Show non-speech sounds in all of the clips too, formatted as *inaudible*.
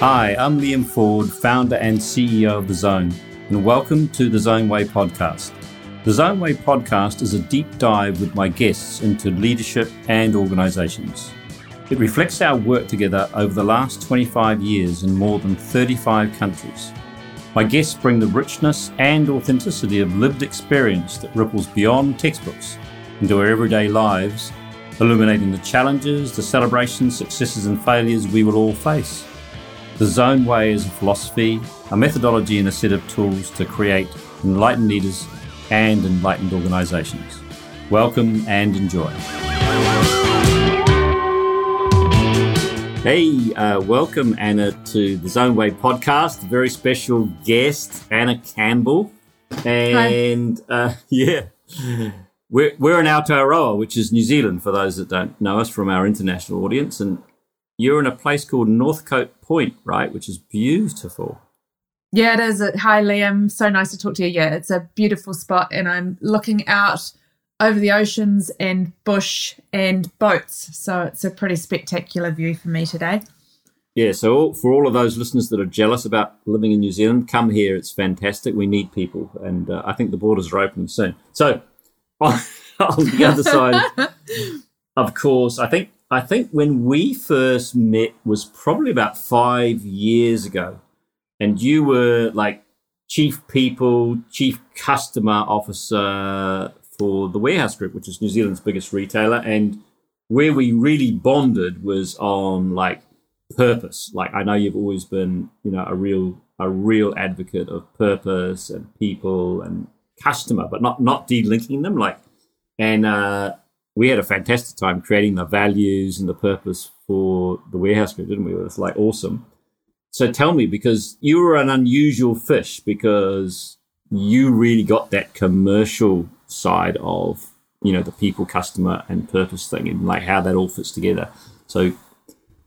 Hi, I'm Liam Ford, founder and CEO of The Zone, and welcome to the Zone Way podcast. The Zone Way podcast is a deep dive with my guests into leadership and organizations. It reflects our work together over the last 25 years in more than 35 countries. My guests bring the richness and authenticity of lived experience that ripples beyond textbooks into our everyday lives, illuminating the challenges, the celebrations, successes, and failures we will all face. The Zone Way is a philosophy, a methodology, and a set of tools to create enlightened leaders and enlightened organizations. Welcome and enjoy. Hey, uh, welcome Anna to the Zone Way podcast. Very special guest, Anna Campbell. And uh, *laughs* yeah, we're, we're in Aotearoa, which is New Zealand for those that don't know us from our international audience. And you're in a place called Northcote Point, right? Which is beautiful. Yeah, it is. Hi, Liam. So nice to talk to you. Yeah, it's a beautiful spot. And I'm looking out over the oceans and bush and boats. So it's a pretty spectacular view for me today. Yeah, so for all of those listeners that are jealous about living in New Zealand, come here. It's fantastic. We need people, and uh, I think the borders are opening soon. So on, *laughs* on the other side, *laughs* of course, I think I think when we first met was probably about five years ago, and you were like chief people, chief customer officer for the Warehouse Group, which is New Zealand's biggest retailer. And where we really bonded was on like purpose. Like I know you've always been, you know, a real a real advocate of purpose and people and customer, but not not delinking them. Like, and uh, we had a fantastic time creating the values and the purpose for the Warehouse Group, didn't we? It was like awesome. So tell me, because you were an unusual fish, because you really got that commercial side of you know the people customer and purpose thing and like how that all fits together so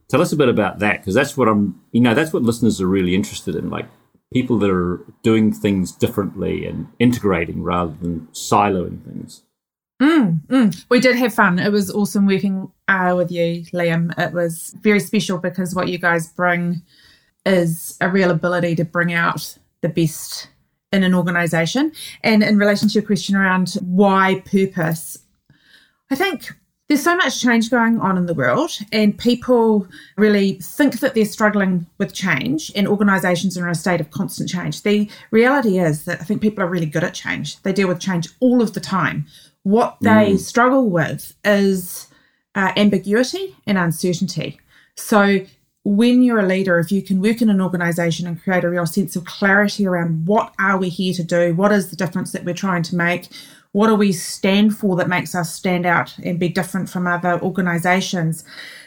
tell us a bit about that because that's what i'm you know that's what listeners are really interested in like people that are doing things differently and integrating rather than siloing things mm, mm. we did have fun it was awesome working uh, with you liam it was very special because what you guys bring is a real ability to bring out the best in an organization. And in relation to your question around why purpose, I think there's so much change going on in the world, and people really think that they're struggling with change, and organizations are in a state of constant change. The reality is that I think people are really good at change, they deal with change all of the time. What they mm. struggle with is uh, ambiguity and uncertainty. So when you're a leader, if you can work in an organization and create a real sense of clarity around what are we here to do, what is the difference that we're trying to make, what do we stand for that makes us stand out and be different from other organizations,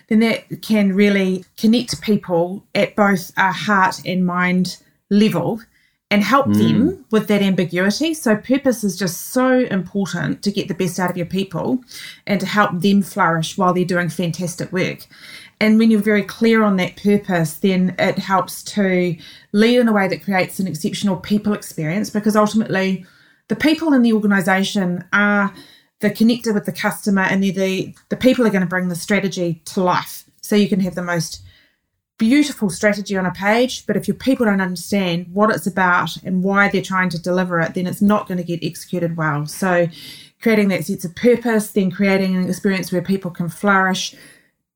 then that can really connect people at both a heart and mind level and help mm. them with that ambiguity. So, purpose is just so important to get the best out of your people and to help them flourish while they're doing fantastic work. And when you're very clear on that purpose, then it helps to lead in a way that creates an exceptional people experience because ultimately the people in the organization are the connector with the customer and they're the, the people are going to bring the strategy to life. So you can have the most beautiful strategy on a page, but if your people don't understand what it's about and why they're trying to deliver it, then it's not going to get executed well. So creating that sense of purpose, then creating an experience where people can flourish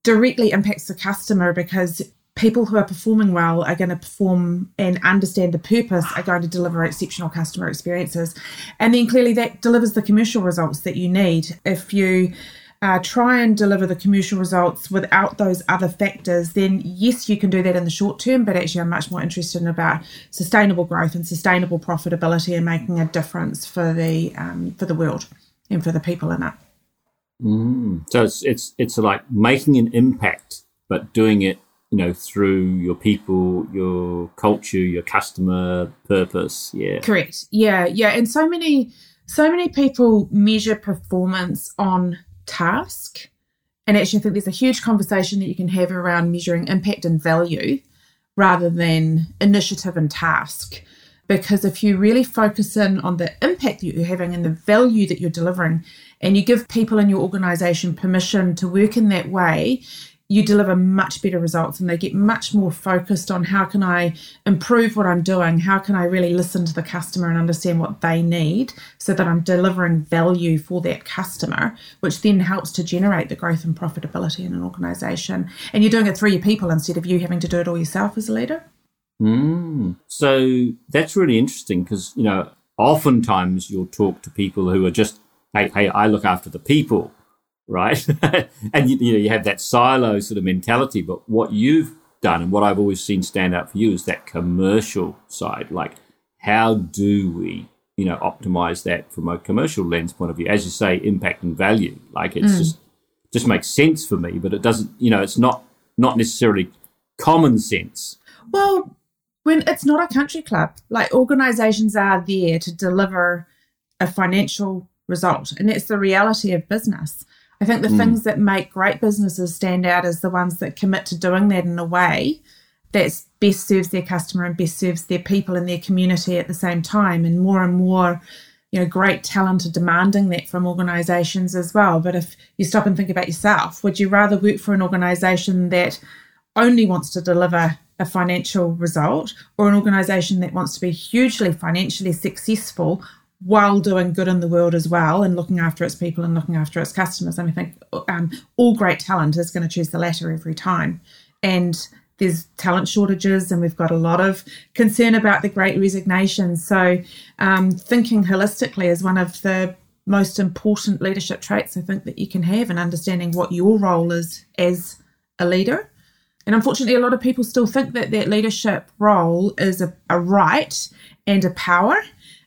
directly impacts the customer because people who are performing well are going to perform and understand the purpose are going to deliver exceptional customer experiences and then clearly that delivers the commercial results that you need if you uh, try and deliver the commercial results without those other factors, then yes, you can do that in the short term, but actually, I'm much more interested in about sustainable growth and sustainable profitability and making a difference for the um, for the world and for the people in it. Mm. So it's it's it's like making an impact, but doing it, you know, through your people, your culture, your customer purpose. Yeah, correct. Yeah, yeah, and so many so many people measure performance on task, and actually, I think there's a huge conversation that you can have around measuring impact and value rather than initiative and task. Because if you really focus in on the impact that you're having and the value that you're delivering, and you give people in your organization permission to work in that way, you deliver much better results and they get much more focused on how can I improve what I'm doing? How can I really listen to the customer and understand what they need so that I'm delivering value for that customer, which then helps to generate the growth and profitability in an organization. And you're doing it through your people instead of you having to do it all yourself as a leader. Mm. So that's really interesting because, you know, oftentimes you'll talk to people who are just, hey, hey, I look after the people right? *laughs* and you, you know you have that silo sort of mentality. But what you've done and what I've always seen stand out for you is that commercial side. Like, how do we you know optimize that from a commercial lens point of view? As you say, impact and value. Like, it's mm. just just makes sense for me, but it doesn't. You know, it's not not necessarily common sense. Well, when it's not a country club, like organizations are there to deliver a financial result, and it's the reality of business. I think the mm. things that make great businesses stand out is the ones that commit to doing that in a way that best serves their customer and best serves their people and their community at the same time. And more and more, you know, great talent are demanding that from organizations as well. But if you stop and think about yourself, would you rather work for an organization that only wants to deliver a financial result or an organization that wants to be hugely financially successful while doing good in the world as well and looking after its people and looking after its customers. And I think um, all great talent is going to choose the latter every time. And there's talent shortages, and we've got a lot of concern about the great resignation. So, um, thinking holistically is one of the most important leadership traits I think that you can have, and understanding what your role is as a leader. And unfortunately, a lot of people still think that that leadership role is a, a right and a power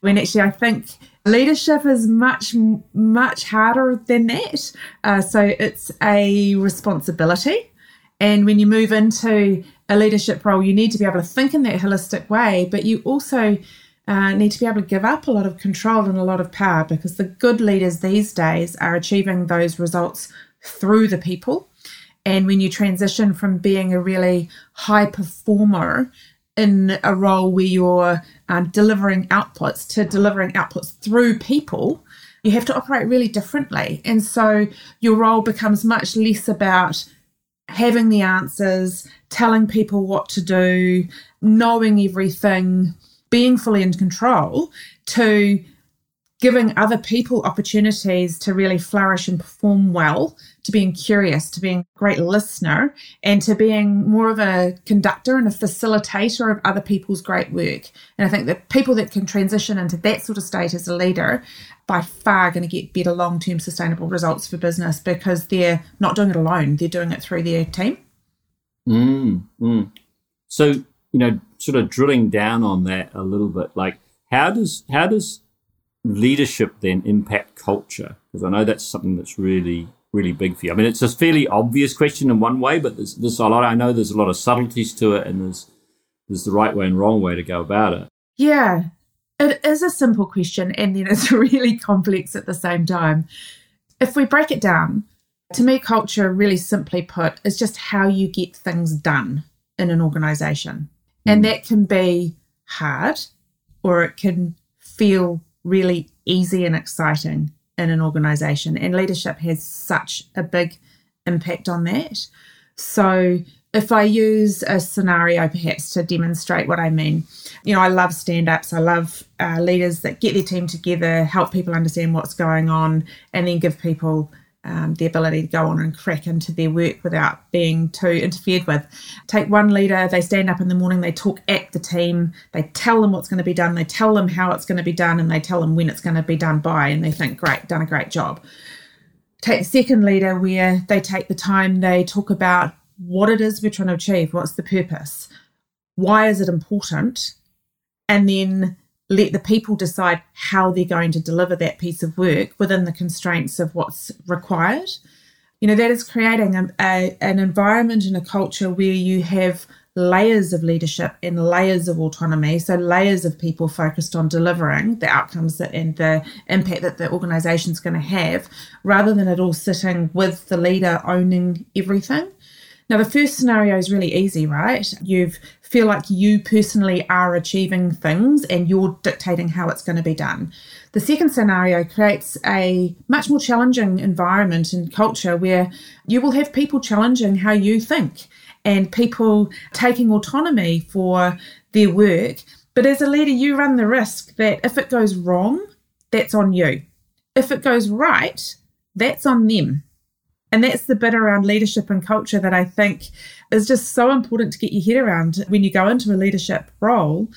when actually I think leadership is much much harder than that. Uh, so it's a responsibility, and when you move into a leadership role, you need to be able to think in that holistic way, but you also uh, need to be able to give up a lot of control and a lot of power because the good leaders these days are achieving those results through the people. And when you transition from being a really high performer in a role where you're um, delivering outputs to delivering outputs through people, you have to operate really differently. And so your role becomes much less about having the answers, telling people what to do, knowing everything, being fully in control, to giving other people opportunities to really flourish and perform well, to being curious, to being a great listener, and to being more of a conductor and a facilitator of other people's great work. And I think that people that can transition into that sort of state as a leader by far going to get better long term sustainable results for business because they're not doing it alone, they're doing it through their team. Mm, mm. So, you know, sort of drilling down on that a little bit, like how does how does leadership then impact culture? Because I know that's something that's really, really big for you. I mean, it's a fairly obvious question in one way, but there's, there's a lot. I know there's a lot of subtleties to it, and there's there's the right way and wrong way to go about it. Yeah, it is a simple question, and then it's *laughs* really complex at the same time. If we break it down, to me, culture, really simply put, is just how you get things done in an organization. And hmm. that can be hard or it can feel really easy and exciting in an organization. And leadership has such a big impact on that. So, if I use a scenario perhaps to demonstrate what I mean, you know, I love stand ups. I love uh, leaders that get their team together, help people understand what's going on, and then give people um, the ability to go on and crack into their work without being too interfered with. Take one leader, they stand up in the morning, they talk at the team, they tell them what's going to be done, they tell them how it's going to be done, and they tell them when it's going to be done by, and they think, great, done a great job. Take the second leader where they take the time, they talk about what it is we're trying to achieve, what's the purpose, why is it important, and then let the people decide how they're going to deliver that piece of work within the constraints of what's required. You know, that is creating a, a, an environment and a culture where you have layers of leadership and layers of autonomy. So, layers of people focused on delivering the outcomes that, and the impact that the organization is going to have, rather than it all sitting with the leader owning everything. Now, the first scenario is really easy, right? You feel like you personally are achieving things and you're dictating how it's going to be done. The second scenario creates a much more challenging environment and culture where you will have people challenging how you think and people taking autonomy for their work. But as a leader, you run the risk that if it goes wrong, that's on you. If it goes right, that's on them. And that's the bit around leadership and culture that I think is just so important to get your head around when you go into a leadership role.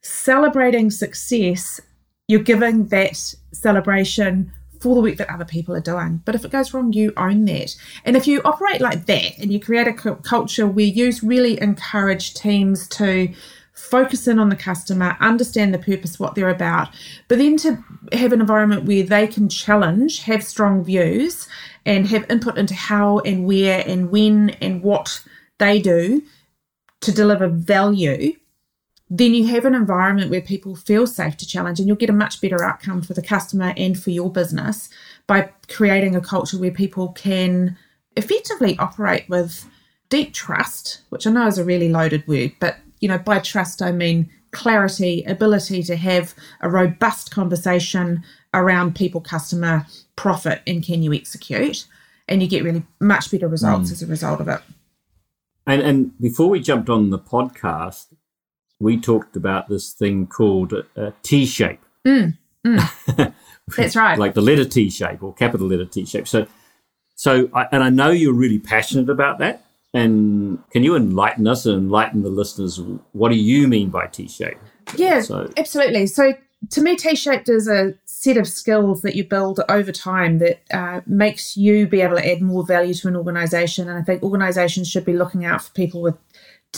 Celebrating success, you're giving that celebration for the work that other people are doing. But if it goes wrong, you own that. And if you operate like that and you create a culture where you really encourage teams to focus in on the customer, understand the purpose, what they're about, but then to have an environment where they can challenge, have strong views, and have input into how and where and when and what they do to deliver value, then you have an environment where people feel safe to challenge and you'll get a much better outcome for the customer and for your business by creating a culture where people can effectively operate with deep trust, which I know is a really loaded word, but you know, by trust I mean clarity, ability to have a robust conversation around people, customer, profit, and can you execute? And you get really much better results mm. as a result of it. And, and before we jumped on the podcast, we talked about this thing called a T shape. Mm, mm. *laughs* That's right. like the letter T shape or capital letter T shape. So, so I, and I know you're really passionate about that. And can you enlighten us and enlighten the listeners? What do you mean by T shape? Yeah, so. absolutely. So to me, T-shaped is a set of skills that you build over time that uh, makes you be able to add more value to an organization. And I think organizations should be looking out for people with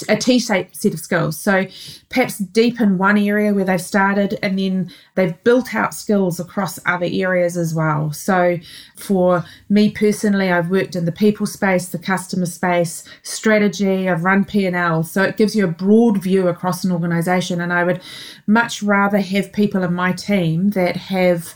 a T-shaped set of skills. So perhaps deep in one area where they've started and then they've built out skills across other areas as well. So for me personally, I've worked in the people space, the customer space, strategy, I've run P&L. So it gives you a broad view across an organization and I would much rather have people in my team that have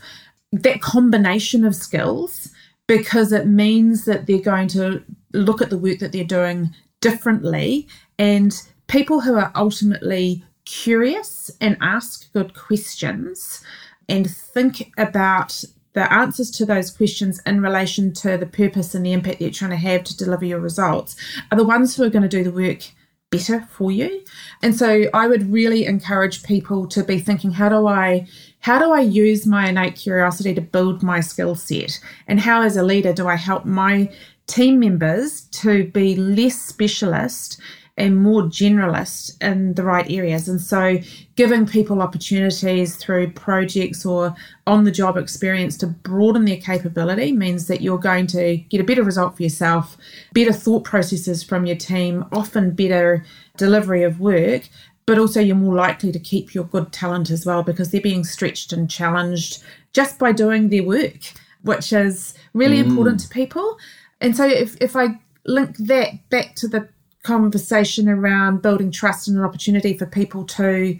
that combination of skills because it means that they're going to look at the work that they're doing differently and people who are ultimately curious and ask good questions and think about the answers to those questions in relation to the purpose and the impact that you're trying to have to deliver your results are the ones who are going to do the work better for you. And so I would really encourage people to be thinking how do I how do I use my innate curiosity to build my skill set? And how as a leader do I help my team members to be less specialist and more generalist in the right areas. And so, giving people opportunities through projects or on the job experience to broaden their capability means that you're going to get a better result for yourself, better thought processes from your team, often better delivery of work. But also, you're more likely to keep your good talent as well because they're being stretched and challenged just by doing their work, which is really mm. important to people. And so, if, if I link that back to the conversation around building trust and an opportunity for people to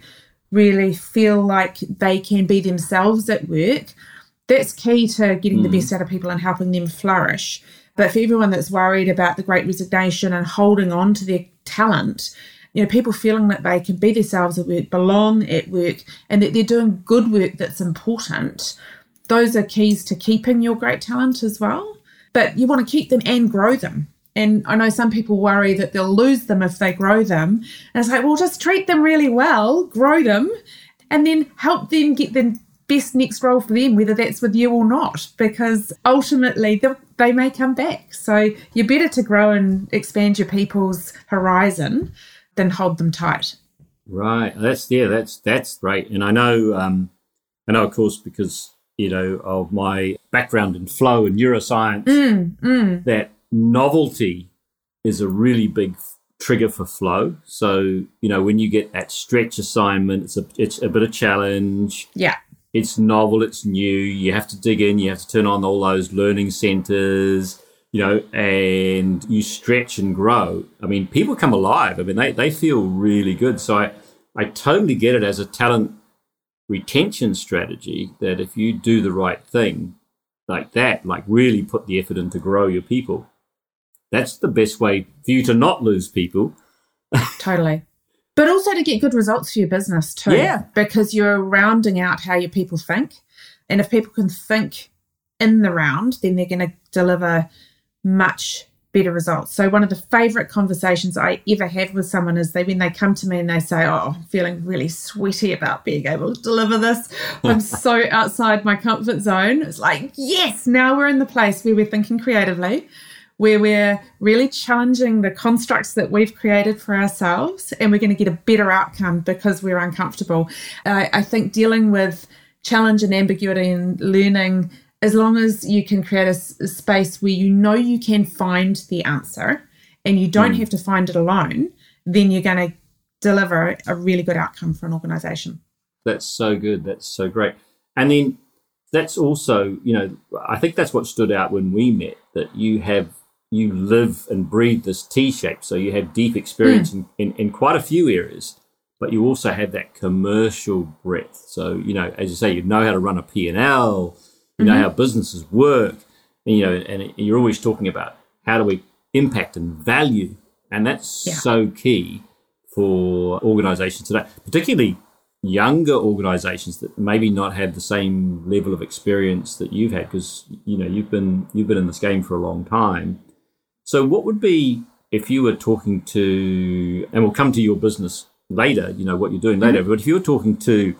really feel like they can be themselves at work, that's key to getting mm. the best out of people and helping them flourish. But for everyone that's worried about the great resignation and holding on to their talent, you know, people feeling that they can be themselves at work, belong at work, and that they're doing good work that's important, those are keys to keeping your great talent as well. But you want to keep them and grow them. And I know some people worry that they'll lose them if they grow them. And it's like, well, just treat them really well, grow them, and then help them get the best next role for them, whether that's with you or not, because ultimately they may come back. So you're better to grow and expand your people's horizon than hold them tight. Right. That's yeah. That's that's great. And I know, um, I know, of course, because you know of my background in flow and neuroscience, mm, mm. that novelty is a really big trigger for flow. So, you know, when you get that stretch assignment, it's a it's a bit of challenge. Yeah. It's novel, it's new. You have to dig in, you have to turn on all those learning centers, you know, and you stretch and grow. I mean, people come alive. I mean, they, they feel really good. So I, I totally get it as a talent retention strategy that if you do the right thing like that, like really put the effort in to grow your people, that's the best way for you to not lose people. *laughs* totally. But also to get good results for your business too. Yeah. Because you're rounding out how your people think. And if people can think in the round, then they're going to deliver much better results. So one of the favorite conversations I ever have with someone is they when they come to me and they say, "Oh, I'm feeling really sweaty about being able to deliver this. I'm *laughs* so outside my comfort zone." It's like, "Yes, now we're in the place where we're thinking creatively." Where we're really challenging the constructs that we've created for ourselves, and we're going to get a better outcome because we're uncomfortable. I, I think dealing with challenge and ambiguity and learning as long as you can create a, a, space where you know you can find the answer and you don't mm. have to find it alone, then you're going to deliver a really good outcome for an organization. That's so good. That's so great. And then that's also, you know, I think that's what stood out when we met that you have, you live and breathe this T shape. So you have deep experience mm. in, in, in quite a few areas, but you also have that commercial breadth. So, you know, as you say, you know how to run a P&L, you know mm-hmm. how businesses work, and, you know, and you're always talking about how do we impact and value, and that's yeah. so key for organisations today, particularly younger organisations that maybe not have the same level of experience that you've had because you know you've been you've been in this game for a long time. So, what would be if you were talking to, and we'll come to your business later, you know what you're doing later, mm-hmm. but if you were talking to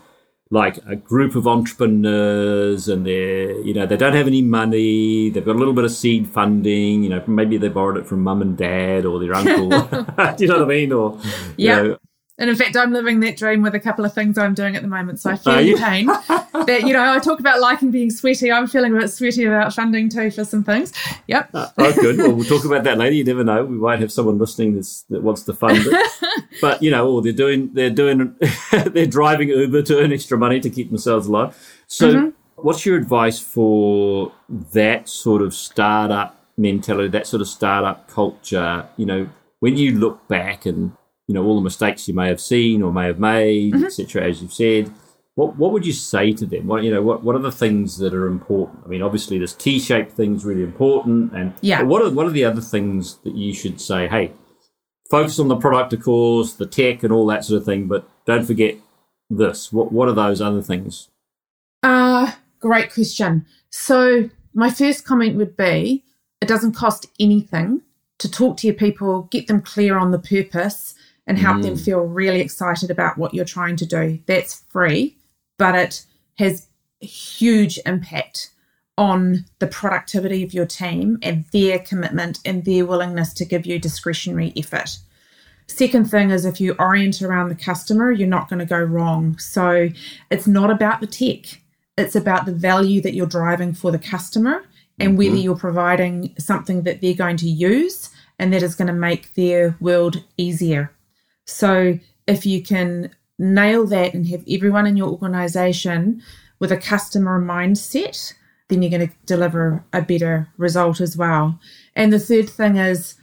like a group of entrepreneurs and they're you know they don't have any money they've got a little bit of seed funding you know maybe they borrowed it from mum and dad or their uncle. *laughs* Do you know what i mean? Or yeah and in fact, I'm living that dream with a couple of things I'm doing at the moment. So I feel your pain. *laughs* that you know, I talk about liking being sweaty. I'm feeling a bit sweaty about funding too for some things. Yep. Uh, oh, good. Well, we'll talk about that later. You never know. We might have someone listening that's, that wants to fund it. *laughs* but you know, or they're doing, they're doing, *laughs* they're driving Uber to earn extra money to keep themselves alive. So, mm-hmm. what's your advice for that sort of startup mentality, that sort of startup culture? You know, when you look back and you know all the mistakes you may have seen or may have made, mm-hmm. etc. As you've said, what what would you say to them? What you know, what what are the things that are important? I mean, obviously this T-shaped thing is really important, and yeah, what are what are the other things that you should say? Hey, focus on the product, of course, the tech, and all that sort of thing, but don't forget this. What what are those other things? Uh great question. So my first comment would be it doesn't cost anything to talk to your people, get them clear on the purpose, and help mm. them feel really excited about what you're trying to do. That's free, but it has huge impact on the productivity of your team and their commitment and their willingness to give you discretionary effort. Second thing is if you orient around the customer, you're not going to go wrong. So it's not about the tech, it's about the value that you're driving for the customer and whether mm-hmm. you're providing something that they're going to use and that is going to make their world easier. So if you can nail that and have everyone in your organization with a customer mindset, then you're going to deliver a better result as well. And the third thing is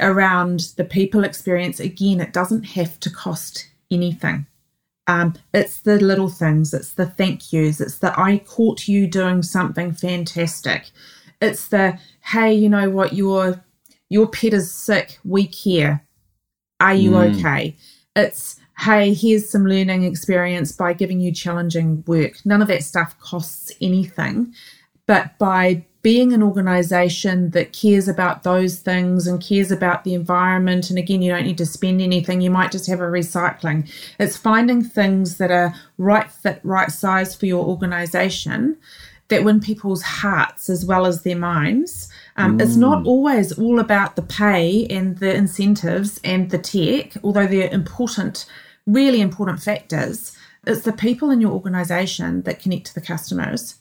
around the people experience. Again, it doesn't have to cost anything. Um, it's the little things, it's the thank yous, it's the I caught you doing something fantastic. It's the hey, you know what, your your pet is sick, we care. Are you mm. okay? It's, hey, here's some learning experience by giving you challenging work. None of that stuff costs anything. But by being an organization that cares about those things and cares about the environment, and again, you don't need to spend anything, you might just have a recycling. It's finding things that are right fit, right size for your organization that win people's hearts as well as their minds. Um, mm. It's not mm. always all about the pay and the incentives and the tech, although they're important, really important factors. It's the people in your organization that connect to the customers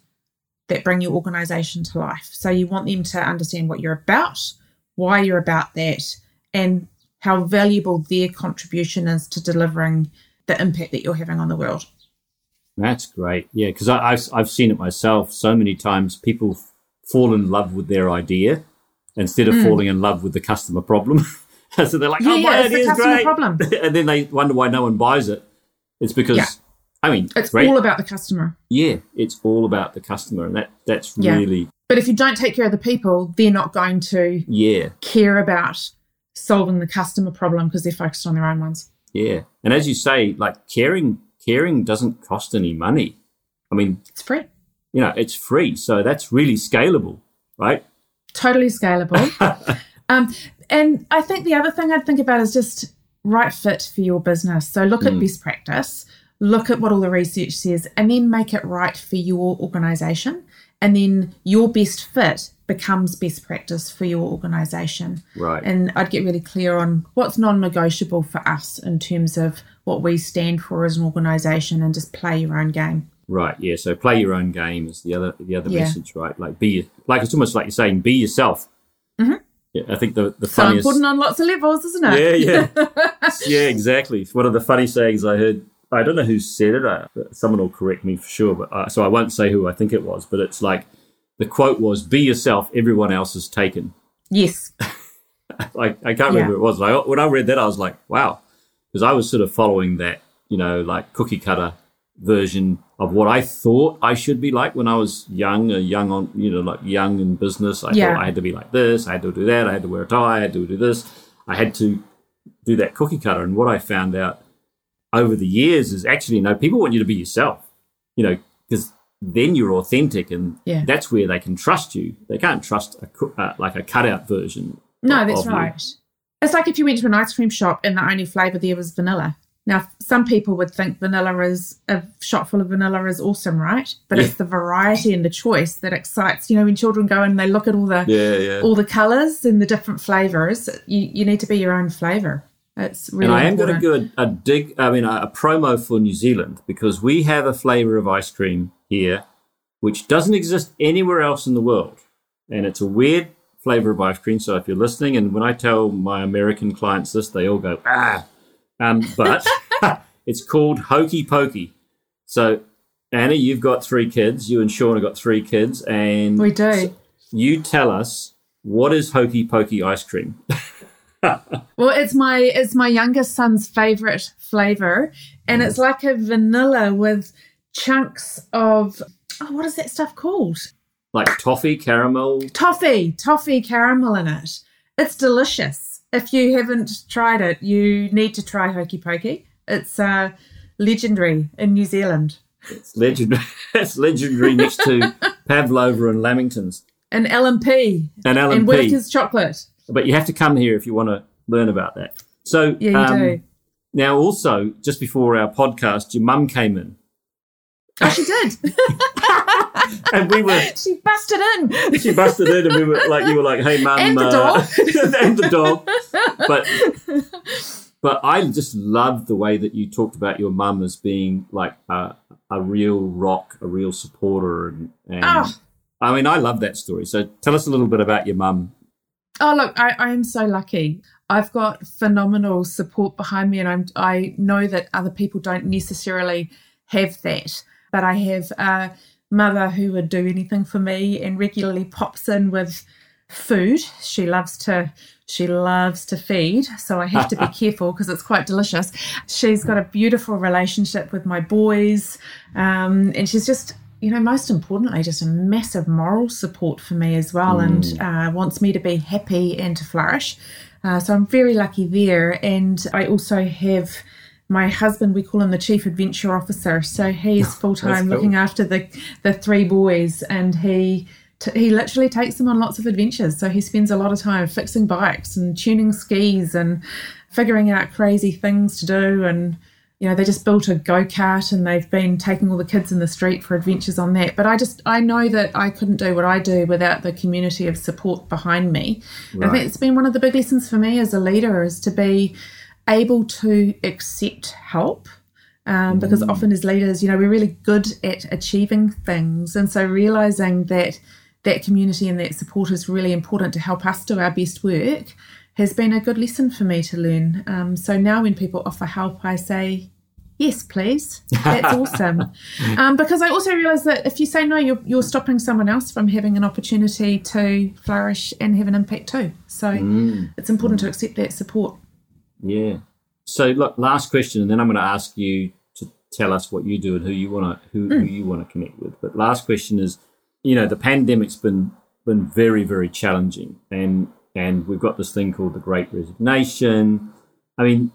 that bring your organization to life. So you want them to understand what you're about, why you're about that, and how valuable their contribution is to delivering the impact that you're having on the world. That's great. Yeah, because I've, I've seen it myself so many times. People fall in love with their idea instead of mm. falling in love with the customer problem. *laughs* so they're like, yeah, oh, my yeah, idea is great. Problem. *laughs* and then they wonder why no one buys it. It's because, yeah. I mean, it's great. all about the customer. Yeah, it's all about the customer. And that that's yeah. really, But if you don't take care of the people, they're not going to Yeah, care about solving the customer problem because they're focused on their own ones. yeah. And as you say, like caring, caring doesn't cost any money. I mean, It's free. You know, it's free, so that's really scalable, right? Totally scalable. *laughs* um, and I think the other thing I'd think about is just right fit for your business. So look at best practice, look at what all the research says, and then make it right for your organization. And then your best fit becomes best practice for your organization. Right. And I'd get really clear on what's non negotiable for us in terms of what we stand for as an organization and just play your own game. Right, yeah. So play your own game is the other the other Yeah. message, right? Like be like it's almost like you're saying be yourself. Mhm. Yeah, I think the the So funniest. important on lots of levels, isn't it? yeah, yeah, *laughs* yeah, exactly. One of the funny sayings I heard. I don't know who said it. Uh, someone will correct me for sure, but uh, so I won't say who I think it was. But it's like the quote was, "Be yourself. Everyone else is taken." Yes. *laughs* Like I can't remember Yeah. who it was. I, when I read that, I was like, "Wow," because I was sort of following that, you know, like cookie cutter version of what I thought I should be like when I was young, a young on, you know, like young in business. I Yeah. thought I had to be like this. I had to do that. I had to wear a tie. I had to do this. I had to do that cookie cutter. And what I found out over the years is actually, no, people want you to be yourself, you know, because then you're authentic and Yeah. that's where they can trust you. They can't trust a uh, like a cutout version. No, that's of you. right. It's like if you went to an ice cream shop and the only flavour there was vanilla. Now, some people would think vanilla is a shot full of vanilla is awesome, right? But Yeah. it's the variety and the choice that excites. You know, when children go and they look at all the Yeah, yeah. all the colours and the different flavours, you, you need to be your own flavour. It's really and I am going to do a, a dig, I mean, a, a promo for New Zealand because we have a flavour of ice cream here which doesn't exist anywhere else in the world. And it's a weird flavour of ice cream. So if you're listening, and when I tell my American clients this, they all go, ah. Um, but *laughs* it's called Hokey Pokey. So, Anna, you've got three kids. You and Sean have got three kids. And We do. you tell us what is Hokey Pokey ice cream? *laughs* Well, it's my it's my youngest son's favorite flavor, and it's like a vanilla with chunks of oh, what is that stuff called? like toffee, caramel, Toffee, toffee caramel in it. It's delicious. If you haven't tried it, you need to try Hokey Pokey. It's uh, legendary in New Zealand. It's legendary. *laughs* it's legendary next to *laughs* Pavlova and Lamingtons And L&P and Alan and Whittaker's chocolate. But you have to come here if you want to learn about that. So Yeah, you um, do. now, also just before our podcast, your mum came in, Oh, she did. *laughs* and we were. she busted in. She busted in, and we were like, "You were like, hey, mum, And the uh, dog. *laughs* and the dog." But but I just love the way that you talked about your mum as being like a, a real rock, a real supporter, and, and Oh. I mean, I love that story. So tell us a little bit about your mum. Oh look, I, I am so lucky. I've got phenomenal support behind me, and I'm I know that other people don't necessarily have that. But I have a mother who would do anything for me and regularly pops in with food. She loves to she loves to feed, so I have to be *laughs* careful because it's quite delicious. She's got a beautiful relationship with my boys, um, and she's just you know most importantly just a massive moral support for me as well, and uh, wants me to be happy and to flourish. Uh, so I'm very lucky there, and I also have my husband. We call him the chief adventure officer, so he's *laughs* full time cool. looking after the the three boys, and he t- he literally takes them on lots of adventures. So he spends a lot of time fixing bikes and tuning skis and figuring out crazy things to do. And you know, they just built a go kart and they've been taking all the kids in the street for adventures on that. But I just I know that I couldn't do what I do without the community of support behind me. And I think it's been one of the big lessons for me as a leader is to be able to accept help um, because often as leaders, you know, we're really good at achieving things, and so realizing that that community and that support is really important to help us do our best work has been a good lesson for me to learn. Um, so now when people offer help, I say. Yes, please. That's *laughs* awesome. Um, because I also realise that if you say no, you're, you're stopping someone else from having an opportunity to flourish and have an impact too. So it's important to accept that support. Yeah. So look, last question, and then I'm going to ask you to tell us what you do and who you want to who, who hmm. you want to connect with. But last question is, you know, the pandemic's been been very, very challenging, and and we've got this thing called the Great Resignation. I mean,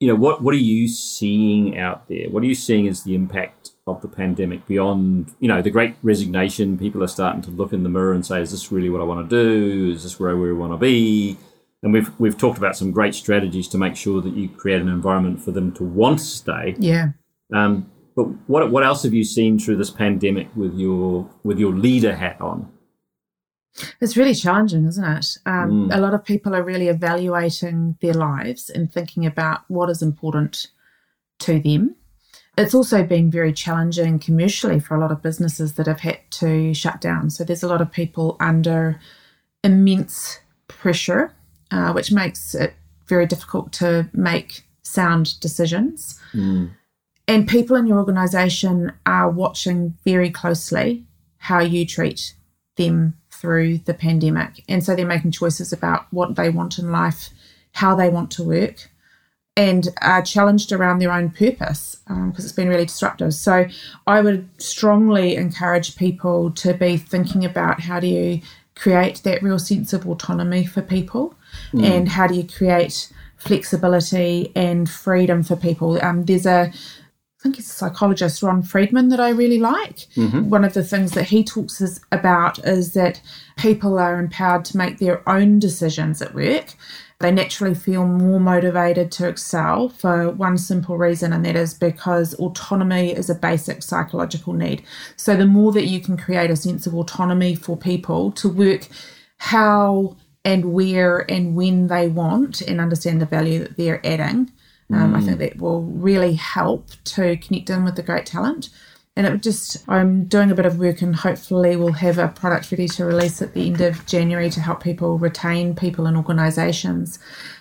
you know, what what are you seeing out there? What are you seeing as the impact of the pandemic beyond, you know, the Great Resignation? People are starting to look in the mirror and say, "Is this really what I want to do? Is this where we want to be?" And we've we've talked about some great strategies to make sure that you create an environment for them to want to stay. Yeah. Um, but what what else have you seen through this pandemic with your with your leader hat on? It's really challenging, isn't it? Um, mm. A lot of people are really evaluating their lives and thinking about what is important to them. It's also been very challenging commercially for a lot of businesses that have had to shut down. So there's a lot of people under immense pressure, uh, which makes it very difficult to make sound decisions. Mm. And people in your organization are watching very closely how you treat them through the pandemic. And so they're making choices about what they want in life, how they want to work, and are challenged around their own purpose because um, it's been really disruptive. So I would strongly encourage people to be thinking about how do you create that real sense of autonomy for people mm. and how do you create flexibility and freedom for people. Um, there's a think it's a psychologist, Ron Friedman, that I really like. Mm-hmm. One of the things that he talks is, about is that people are empowered to make their own decisions at work. They naturally feel more motivated to excel for one simple reason, and that is because autonomy is a basic psychological need. So, the more that you can create a sense of autonomy for people to work how and where and when they want and understand the value that they're adding, um, mm. I think mm. that will really help to connect in with the great talent. And it just, I'm doing a bit of work and hopefully we'll have a product ready to release at the end of January to help people retain people in organisations.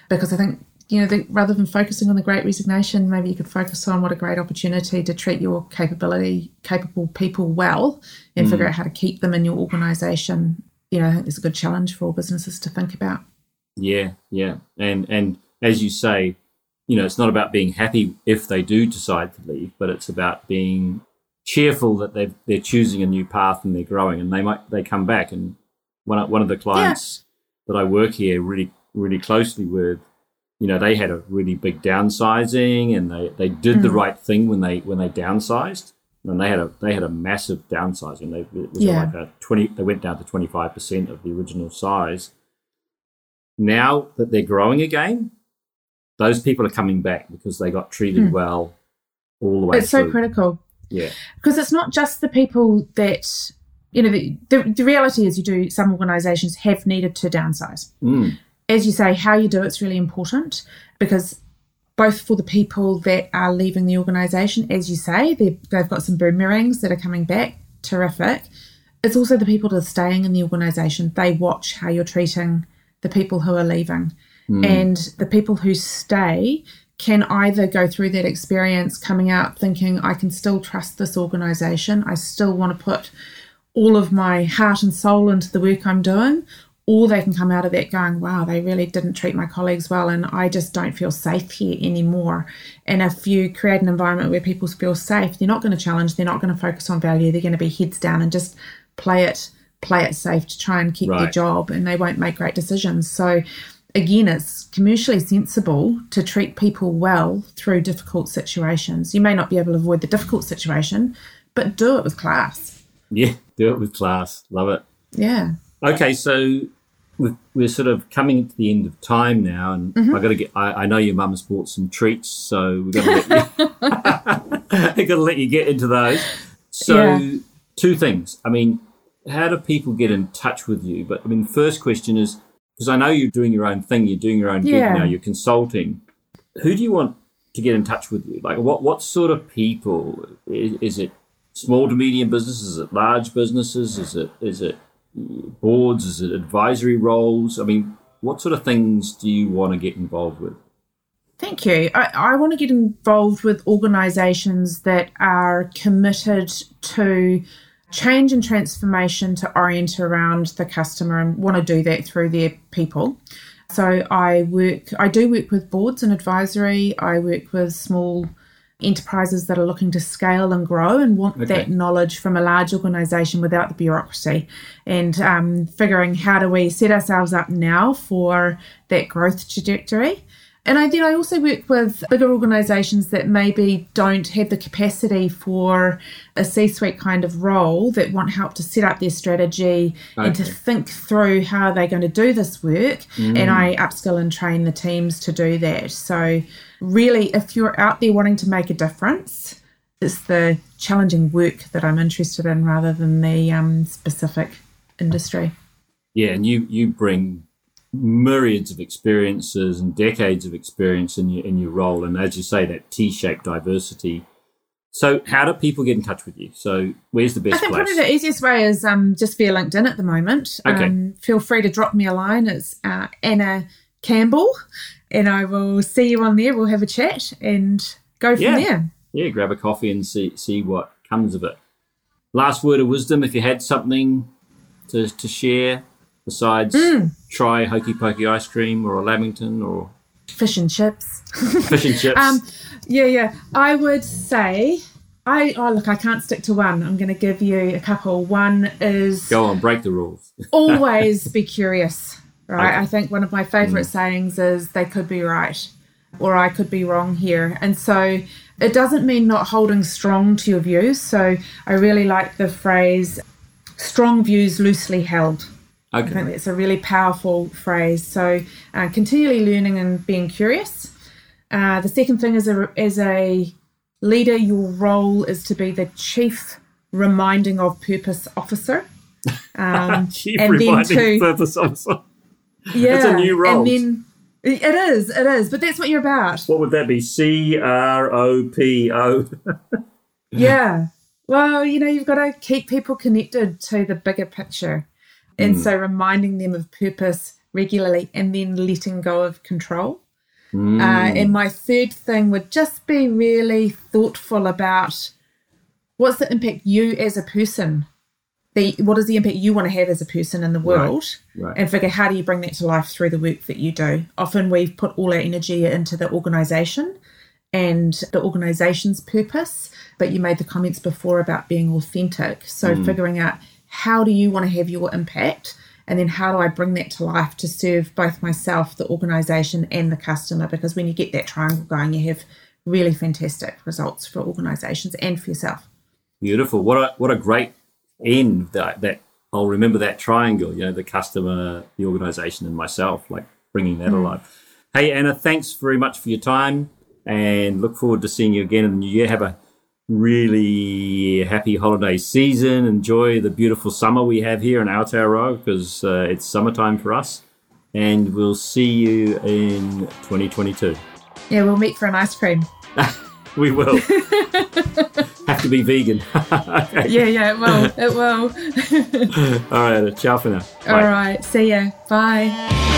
Because I think, you know, the, rather than focusing on the great resignation, maybe you could focus on what a great opportunity to treat your capability, capable people well and mm. figure out how to keep them in your organisation. You know, I think there's a good challenge for all businesses to think about. Yeah, yeah. And, and as you say, you know, it's not about being happy if they do decide to leave, but it's about being cheerful that they they're choosing a new path and they're growing, and they might they come back. And one one of the clients yeah. that I work here really really closely with, you know, they had a really big downsizing, and they they did mm. the right thing when they when they downsized. And they had a they had a massive downsizing. They it was yeah. like a twenty. They went down to twenty five percent of the original size. Now that they're growing again, those people are coming back because they got treated hmm. well all the way it's through. so critical yeah because it's not just the people that you know the, the, the, reality is you do some organizations have needed to downsize mm. as you say how you do it's really important because both for the people that are leaving the organization as you say they've got some boomerangs that are coming back. Terrific. It's also the people that are staying in the organization they watch how you're treating the people who are leaving. Mm. And the people who stay can either go through that experience coming out thinking, I can still trust this organization, I still want to put all of my heart and soul into the work I'm doing, or they can come out of that going, wow, they really didn't treat my colleagues well, and I just don't feel safe here anymore. And if you create an environment where people feel safe, they're not going to challenge, they're not going to focus on value, they're going to be heads down and just play it play it safe to try and keep right. their job and they won't make great decisions so again, it's commercially sensible to treat people well through difficult situations. You may not be able to avoid the difficult situation, but do it with class. Yeah, do it with class. Love it. Yeah. Okay, so we're sort of coming to the end of time now, and mm-hmm. I got to get. I, I, know your mum's bought some treats, so we're going to let you. *laughs* *laughs* Got to let you get into those. So, yeah. two things. I mean, how do people get in touch with you? But I mean, the first question is because I know you're doing your own thing, you're doing your own yeah. gig now, you're consulting. Who do you want to get in touch with you? Like, what what sort of people is, is it? Small to medium businesses? Is it large businesses? Is it is it boards? Is it advisory roles? I mean, what sort of things do you want to get involved with? Thank you. I, I want to get involved with organisations that are committed to change and transformation to orient around the customer and want to do that through their people. So I work I do work with boards and advisory. I work with small enterprises that are looking to scale and grow and want Okay. that knowledge from a large organization without the bureaucracy and um, figuring how do we set ourselves up now for that growth trajectory. And I, then I also work with bigger organizations that maybe don't have the capacity for a C suite kind of role that want help to set up their strategy and to think through how they're going to do this work. And I upskill and train the teams to do that. So, really, if you're out there wanting to make a difference, it's the challenging work that I'm interested in rather than the um, specific industry. Yeah, and you you bring myriads of experiences and decades of experience in your in your role, and as you say, that T-shaped diversity. So, how do people get in touch with you? So, where's the best? I think place? probably the easiest way is um, just via LinkedIn at the moment. Okay. Um, feel free to drop me a line. It's uh, Anna Campbell, and I will see you on there. We'll have a chat and go from Yeah. there. yeah, grab a coffee and see see what comes of it. Last word of wisdom: if you had something to to share besides Hmm. try hokey pokey ice cream or a Lamington or Fish and chips. *laughs* fish and chips. Um, yeah, yeah. I would say, I oh look, I can't stick to one. I'm going to give you a couple. One is Go on, break the rules. *laughs* always be curious, right? Okay. I think one of my favorite sayings is they could be right or I could be wrong here. And so it doesn't mean not holding strong to your views. So I really like the phrase strong views loosely held. I Okay. think that's a really powerful phrase. So, uh, continually learning and being curious. Uh, the second thing is a, as a leader, your role is to be the chief reminding of purpose officer. *laughs* Um, Chief and then to- purpose officer. yeah, it's a new role. And then it is, it is, but that's what you're about. What would that be? C R O P O. *laughs* Yeah. Well, you know, you've got to keep people connected to the bigger picture. And mm. so reminding them of purpose regularly and then letting go of control. Uh, mm. and my third thing would just be really thoughtful about what's the impact you as a person, the, what is the impact you want to have as a person in the world, Right. and figure how do you bring that to life through the work that you do. Often we've put all our energy into the organisation and the organization's purpose. But you made the comments before about being authentic. So mm. figuring out how do you want to have your impact? And then how do I bring that to life to serve both myself, the organization, and the customer? Because when you get that triangle going, you have really fantastic results for organizations and for yourself. Beautiful. What a what a great end that that I'll remember that triangle. You know, the customer, the organisation, and myself. Like bringing that mm. alive. Hey Anna, thanks very much for your time, and look forward to seeing you again in the new year. Have a really happy holiday season. Enjoy the beautiful summer we have here in Aotearoa because uh, it's summertime for us. And we'll see you in 2022. Yeah, we'll meet for an ice cream. *laughs* *laughs* We will. have to be vegan. *laughs* okay. Yeah, yeah, it will. It will. All right. Ciao for now. All right. See ya. Bye.